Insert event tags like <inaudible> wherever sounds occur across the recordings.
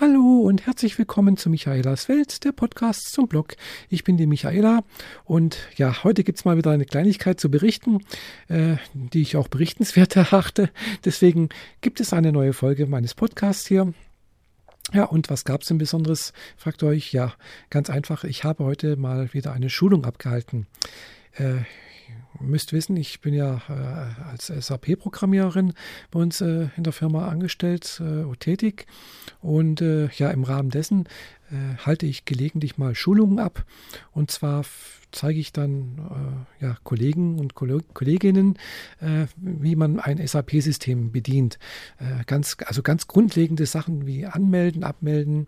Hallo und herzlich willkommen zu Michaelas Welt, der Podcast zum Blog. Ich bin die Michaela und ja, heute gibt es mal wieder eine Kleinigkeit zu berichten, äh, die ich auch berichtenswert <laughs> erachte. Deswegen gibt es eine neue Folge meines Podcasts hier. Ja, und was gab es denn Besonderes? Fragt euch. Ja, ganz einfach. Ich habe heute mal wieder eine Schulung abgehalten. Äh, müsst wissen, ich bin ja äh, als SAP-Programmiererin bei uns äh, in der Firma angestellt, äh, tätig. Und äh, ja, im Rahmen dessen halte ich gelegentlich mal Schulungen ab. Und zwar zeige ich dann äh, ja, Kollegen und Kolleginnen, äh, wie man ein SAP-System bedient. Äh, ganz, also ganz grundlegende Sachen wie Anmelden, Abmelden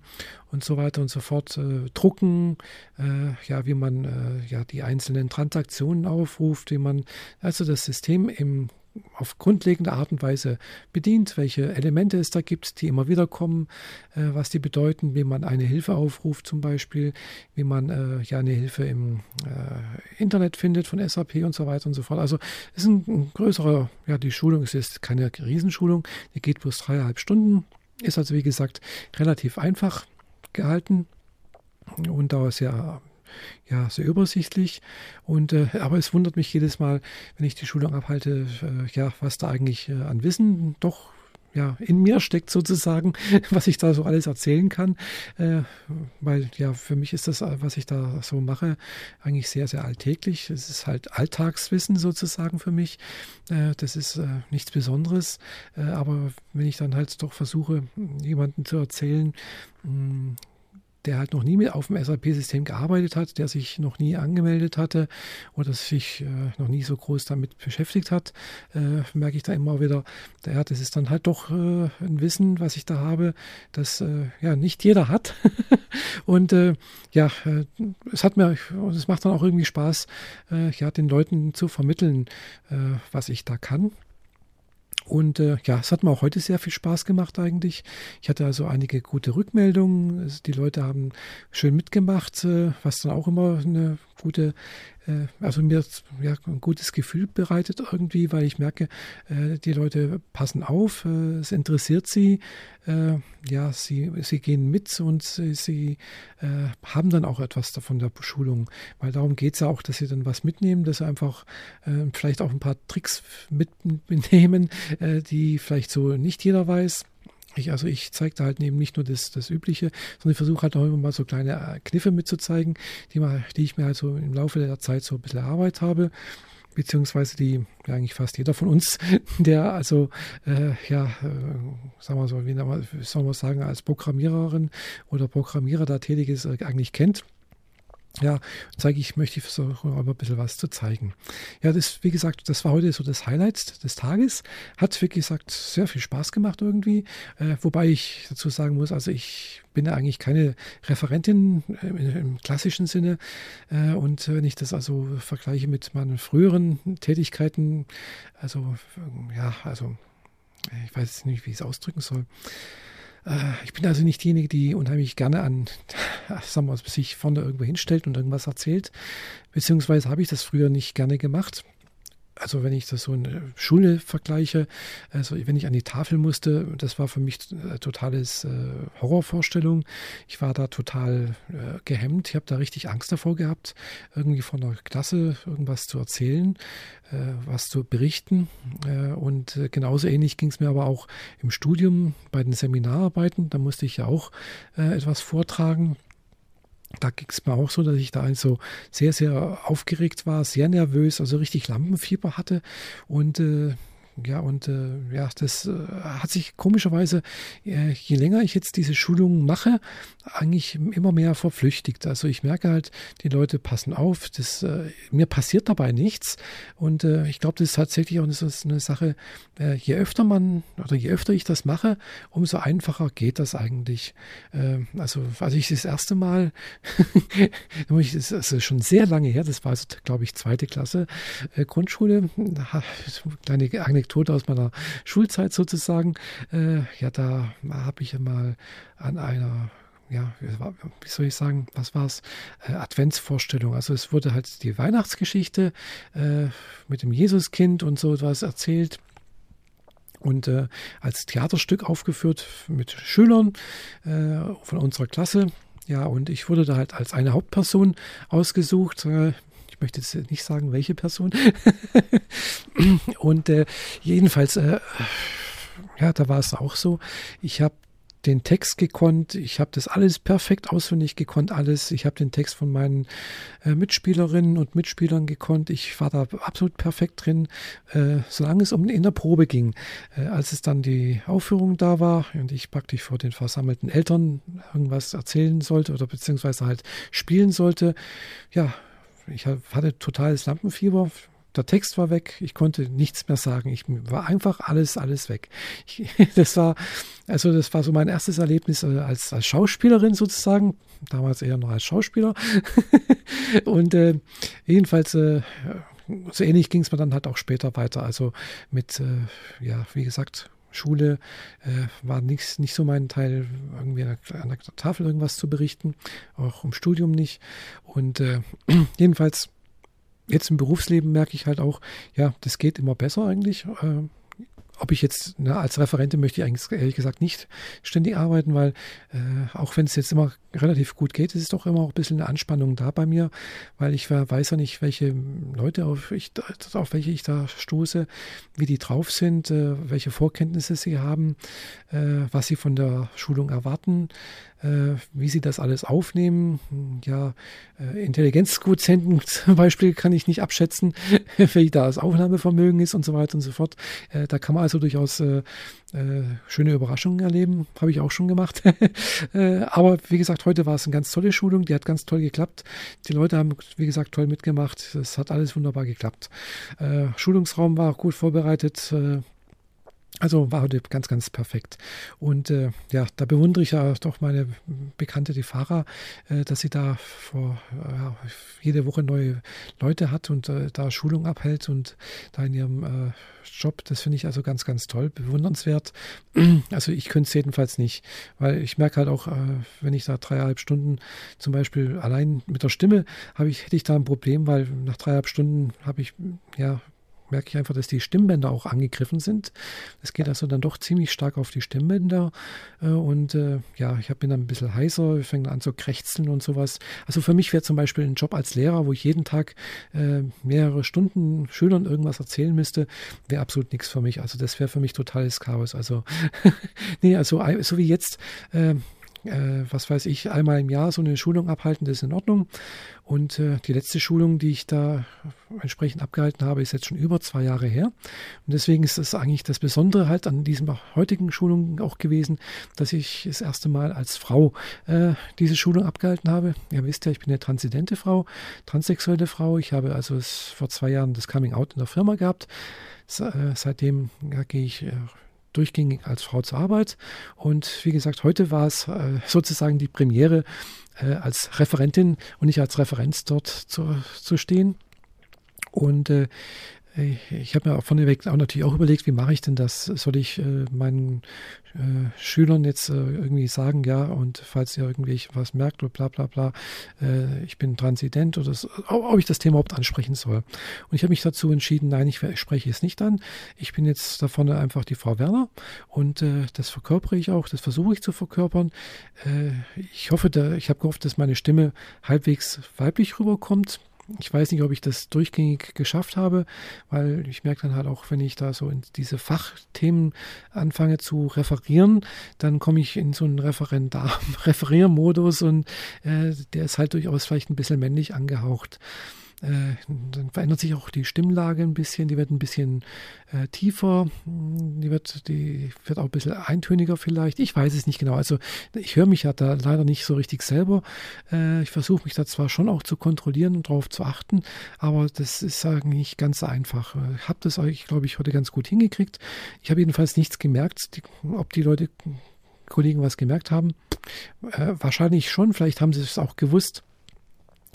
und so weiter und so fort, äh, drucken, äh, ja, wie man äh, ja die einzelnen Transaktionen aufruft, wie man also das System im auf grundlegende Art und Weise bedient, welche Elemente es da gibt, die immer wieder kommen, äh, was die bedeuten, wie man eine Hilfe aufruft zum Beispiel, wie man äh, ja eine Hilfe im äh, Internet findet von SAP und so weiter und so fort. Also es ist ein, ein größerer, ja die Schulung es ist keine Riesenschulung, die geht bloß dreieinhalb Stunden, ist also wie gesagt relativ einfach gehalten und da ja ja, sehr übersichtlich. Und äh, aber es wundert mich jedes Mal, wenn ich die Schulung abhalte, äh, ja, was da eigentlich äh, an Wissen doch ja, in mir steckt sozusagen, <laughs> was ich da so alles erzählen kann. Äh, weil ja, für mich ist das, was ich da so mache, eigentlich sehr, sehr alltäglich. Es ist halt Alltagswissen sozusagen für mich. Äh, das ist äh, nichts Besonderes. Äh, aber wenn ich dann halt doch versuche, jemandem zu erzählen, mh, hm, der halt noch nie mit auf dem SAP-System gearbeitet hat, der sich noch nie angemeldet hatte oder sich äh, noch nie so groß damit beschäftigt hat, äh, merke ich da immer wieder, ja, das ist dann halt doch äh, ein Wissen, was ich da habe, das äh, ja nicht jeder hat. <laughs> und äh, ja, äh, es hat mir, es macht dann auch irgendwie Spaß, ja, den Leuten zu vermitteln, was ich da kann. Und äh, ja, es hat mir auch heute sehr viel Spaß gemacht eigentlich. Ich hatte also einige gute Rückmeldungen. Die Leute haben schön mitgemacht, äh, was dann auch immer eine gute, äh, also mir ja, ein gutes Gefühl bereitet irgendwie, weil ich merke, äh, die Leute passen auf, äh, es interessiert sie, äh, ja, sie, sie gehen mit und sie, sie äh, haben dann auch etwas davon der Schulung, weil darum geht es ja auch, dass sie dann was mitnehmen, dass sie einfach äh, vielleicht auch ein paar Tricks mitnehmen, die vielleicht so nicht jeder weiß. Ich, also ich zeige da halt eben nicht nur das, das Übliche, sondern ich versuche halt auch immer mal so kleine äh, Kniffe mitzuzeigen, die, mal, die ich mir halt so im Laufe der Zeit so ein bisschen Arbeit habe beziehungsweise die ja, eigentlich fast jeder von uns, <laughs> der also äh, ja, äh, sagen wir so, wie soll man sagen, als Programmiererin oder Programmierer da tätig ist, äh, eigentlich kennt ja, zeige ich, möchte ich versuchen, aber ein bisschen was zu zeigen. Ja, das, wie gesagt, das war heute so das Highlight des Tages. Hat, wie gesagt, sehr viel Spaß gemacht irgendwie. Äh, wobei ich dazu sagen muss, also ich bin ja eigentlich keine Referentin äh, im klassischen Sinne. Äh, und wenn ich das also vergleiche mit meinen früheren Tätigkeiten, also, ja, also, ich weiß nicht, wie ich es ausdrücken soll. Äh, ich bin also nicht diejenige, die unheimlich gerne an, <laughs> sagen wir, sich vorne irgendwo hinstellt und irgendwas erzählt. Beziehungsweise habe ich das früher nicht gerne gemacht also wenn ich das so in der Schule vergleiche, also wenn ich an die Tafel musste, das war für mich äh, totales äh, Horrorvorstellung. Ich war da total äh, gehemmt. Ich habe da richtig Angst davor gehabt, irgendwie von der Klasse irgendwas zu erzählen, äh, was zu berichten. Äh, und äh, genauso ähnlich ging es mir aber auch im Studium bei den Seminararbeiten. Da musste ich ja auch etwas vortragen da ging es mir auch so, dass ich da also sehr, sehr aufgeregt war, sehr nervös, also richtig Lampenfieber hatte und äh, ja, und äh, ja, das äh, hat sich komischerweise, äh, je länger ich jetzt diese Schulungen mache, eigentlich immer mehr verflüchtigt. Also ich merke halt, die Leute passen auf, das, äh, mir passiert dabei nichts. Und äh, ich glaube, das ist tatsächlich auch eine, eine Sache, äh, je öfter man oder je öfter ich das mache, umso einfacher geht das eigentlich. also als ich das erste Mal, <laughs> das ist schon sehr lange her, das war, also, glaube ich, zweite Klasse Grundschule, kleine Anekdote Anekdote aus meiner Schulzeit sozusagen. Äh, ja, da habe ich mal an einer ja, wie soll ich sagen, was war es? Äh, Adventsvorstellung. Also es wurde halt die Weihnachtsgeschichte äh, mit dem Jesuskind und so etwas erzählt. Und äh, als Theaterstück aufgeführt mit Schülern äh, von unserer Klasse. Ja, und ich wurde da halt als eine Hauptperson ausgesucht. Äh, ich möchte jetzt nicht sagen, welche Person. <laughs> und äh, jedenfalls, äh, ja, da war es auch so. Ich habe den Text gekonnt, ich habe das alles perfekt auswendig gekonnt, alles. Ich habe den Text von meinen äh, Mitspielerinnen und Mitspielern gekonnt. Ich war da absolut perfekt drin, äh, solange es um in der Probe ging. Äh, als es dann die Aufführung da war und ich praktisch vor den versammelten Eltern irgendwas erzählen sollte oder beziehungsweise halt spielen sollte, ja, ich hatte totales Lampenfieber, der Text war weg, ich konnte nichts mehr sagen. Ich war einfach alles, alles weg. Ich, <laughs> das war, also das war so mein erstes Erlebnis äh, als, als Schauspielerin sozusagen, damals eher noch als Schauspieler. <laughs> Und äh, jedenfalls, äh, so ähnlich ging es mir dann halt auch später weiter. Also mit, äh, ja, wie gesagt, Schule äh, war nicht, nicht so mein Teil, irgendwie an der, an der, Tafel irgendwas zu berichten, auch im Studium nicht. Und äh, <clears throat> jedenfalls jetzt im Berufsleben merke ich halt auch, ja, das geht immer besser eigentlich. Äh, ob ich jetzt na, als Referentin möchte ich eigentlich ehrlich gesagt nicht ständig arbeiten, weil äh, auch wenn es jetzt immer relativ gut geht, ist es doch immer auch ein bisschen eine Anspannung da bei mir, weil ich weiß ja nicht, welche Leute auf, ich, auf welche ich da stoße, wie die drauf sind, äh, welche Vorkenntnisse sie haben, äh, was sie von der Schulung erwarten, wie sie das alles aufnehmen. Ja, äh, Intelligenzquotienten <laughs> zum Beispiel kann ich nicht abschätzen, <laughs> wie da das Aufnahmevermögen ist und so weiter und so fort. Äh, da kann man also durchaus äh, äh, schöne Überraschungen erleben, habe ich auch schon gemacht. <laughs> äh, aber wie gesagt, heute war es eine ganz tolle Schulung, die hat ganz toll geklappt. Die Leute haben, wie gesagt, toll mitgemacht. Es hat alles wunderbar geklappt. Äh, Schulungsraum war auch gut vorbereitet. Also war heute ganz, ganz perfekt. Und äh, ja, da bewundere ich ja doch meine Bekannte, die Fahrer, äh, dass sie da vor äh, jede Woche neue Leute hat und äh, da Schulung abhält und da in ihrem äh, Job, das finde ich also ganz, ganz toll, bewundernswert. <clears throat> Also ich könnte es jedenfalls nicht, weil ich merke halt auch, äh, wenn ich da dreieinhalb Stunden zum Beispiel allein mit der Stimme habe ich, hätte ich da ein Problem, weil nach dreieinhalb Stunden habe ich ja merke ich einfach, dass die Stimmbänder auch angegriffen sind. Es geht also dann doch ziemlich stark auf die Stimmbänder. Äh, und äh, ja, ich bin dann ein bisschen heißer, ich fange an zu krächzeln und sowas. Also für mich wäre zum Beispiel ein Job als Lehrer, wo ich jeden Tag äh, mehrere Stunden Schülern irgendwas erzählen müsste, wäre absolut nichts für mich. Also das wäre für mich totales Chaos. Also, <laughs> nee, also so wie jetzt äh, was weiß ich, einmal im Jahr so eine Schulung abhalten, das ist in Ordnung. Und äh, die letzte Schulung, die ich da entsprechend abgehalten habe, ist jetzt schon über zwei Jahre her. Und deswegen ist das eigentlich das Besondere halt an diesem heutigen Schulung auch gewesen, dass ich das erste Mal als Frau äh, diese Schulung abgehalten habe. Ihr wisst ja, ich bin eine transidente Frau, transsexuelle Frau. Ich habe also vor zwei Jahren das Coming Out in der Firma gehabt. Äh, seitdem ja, gehe ich äh, durchgängig als Frau zur Arbeit. Und wie gesagt, heute war es äh, sozusagen die Premiere, äh, als Referentin und nicht als Referenz dort zu, zu stehen. Und äh, ich habe mir auch vorneweg auch natürlich auch überlegt, wie mache ich denn das? Soll ich äh, meinen äh, Schülern jetzt äh, irgendwie sagen, ja, und falls ihr irgendwie was merkt oder bla bla bla, äh, ich bin transident oder so, ob ich das Thema überhaupt ansprechen soll. Und ich habe mich dazu entschieden, nein, ich, ich, spreche es nicht an. Ich bin jetzt da vorne einfach die Frau Werner und äh, das verkörpere ich auch, das versuche ich zu verkörpern. Äh, ich hoffe, da, ich habe gehofft, dass meine Stimme halbwegs weiblich rüberkommt ich weiß nicht, ob ich das durchgängig geschafft habe, weil ich merke dann halt auch, wenn ich da so in diese Fachthemen anfange zu referieren, dann komme ich in so einen Referendar <laughs> Referiermodus und äh, der ist halt durchaus vielleicht ein bisschen männlich angehaucht. Äh, dann verändert sich auch die Stimmlage ein bisschen, die wird ein bisschen äh, tiefer, die wird, die wird auch ein bisschen eintöniger vielleicht. Ich weiß es nicht genau. Also ich höre mich ja da leider nicht so richtig selber. Äh, ich versuche mich da zwar schon auch zu kontrollieren und darauf zu achten, aber das ist nicht ganz einfach. Ich habe das euch, glaube ich, heute ganz gut hingekriegt. Ich habe jedenfalls nichts gemerkt, die, ob die Leute, Kollegen was gemerkt haben. Äh, wahrscheinlich schon, vielleicht haben sie es auch gewusst.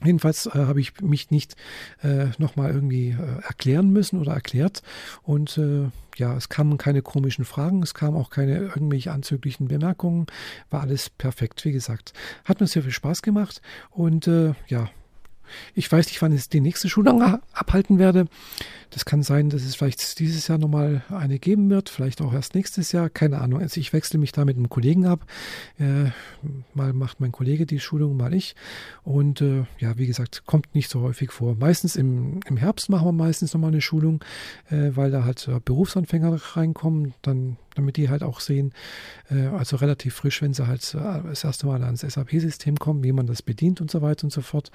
Jedenfalls äh, habe ich mich nicht äh, nochmal irgendwie äh, erklären müssen oder erklärt. Und äh, ja, es kamen keine komischen Fragen, es kamen auch keine irgendwelche anzüglichen Bemerkungen. War alles perfekt, wie gesagt. Hat mir sehr viel Spaß gemacht und äh, ja, ich weiß nicht, wann ich die nächste Schulung abhalten werde. Das kann sein, dass es vielleicht dieses Jahr nochmal eine geben wird, vielleicht auch erst nächstes Jahr, keine Ahnung. Also ich wechsle mich da mit einem Kollegen ab. Äh, mal macht mein Kollege die Schulung, mal ich. Und äh, ja, wie gesagt, kommt nicht so häufig vor. Meistens im, im Herbst machen wir meistens nochmal eine Schulung, äh, weil da halt äh, Berufsanfänger reinkommen, dann damit die halt auch sehen, äh, also relativ frisch, wenn sie halt äh, das erste Mal ans SAP-System kommen, wie man das bedient und so weiter und so fort.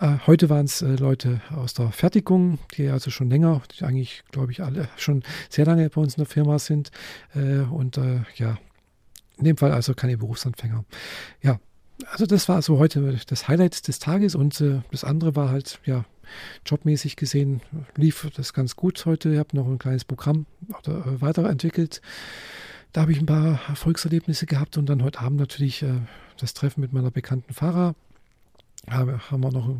Äh, heute waren es äh, Leute aus der Fertigung, die also schon länger, die eigentlich, glaube ich, alle schon sehr lange bei uns in der Firma sind. Äh, und ja, in dem Fall also keine Berufsanfänger. Ja, also das war also heute das Highlight des Tages und das andere war halt, ja, jobmäßig gesehen lief das ganz gut heute. Ich habe noch ein kleines Programm weiterentwickelt. Da habe ich ein paar Erfolgserlebnisse gehabt und dann heute Abend natürlich das Treffen mit meiner bekannten Fahrer haben wir noch,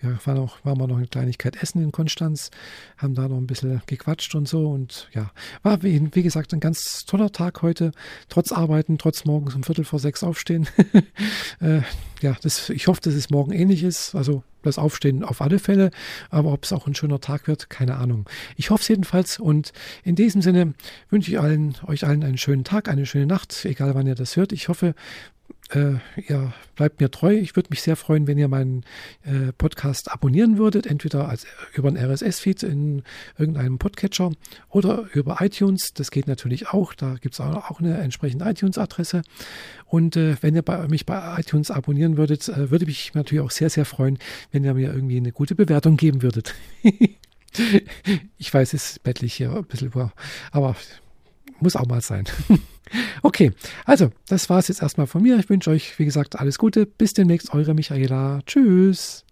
ja, war noch, waren wir noch eine Kleinigkeit essen in Konstanz, haben da noch ein bisschen gequatscht und so und ja, war wie, wie gesagt ein ganz toller Tag heute, trotz Arbeiten, trotz morgens um Viertel vor sechs aufstehen. <laughs> äh, ja, das, ich hoffe, dass es morgen ähnlich ist, also das Aufstehen auf alle Fälle, aber ob es auch ein schöner Tag wird, keine Ahnung. Ich hoffe es jedenfalls und in diesem Sinne wünsche ich allen, euch allen einen schönen Tag, eine schöne Nacht, egal wann ihr das hört. Ich hoffe, äh, ihr bleibt mir treu. Ich würde mich sehr freuen, wenn ihr meinen äh, Podcast abonnieren würdet, entweder als, über einen RSS-Feed in irgendeinem Podcatcher oder über iTunes. Das geht natürlich auch. Da gibt es auch eine entsprechende iTunes-Adresse. Und äh, wenn ihr bei, mich bei iTunes abonnieren würdet, äh, würde mich natürlich auch sehr, sehr freuen, wenn ihr mir irgendwie eine gute Bewertung geben würdet. <laughs> ich weiß, es ist bettlich hier ein bisschen, aber muss auch mal sein. <laughs> okay, also das war es jetzt erstmal von mir. Ich wünsche euch, wie gesagt, alles Gute. Bis demnächst, eure Michaela. Tschüss.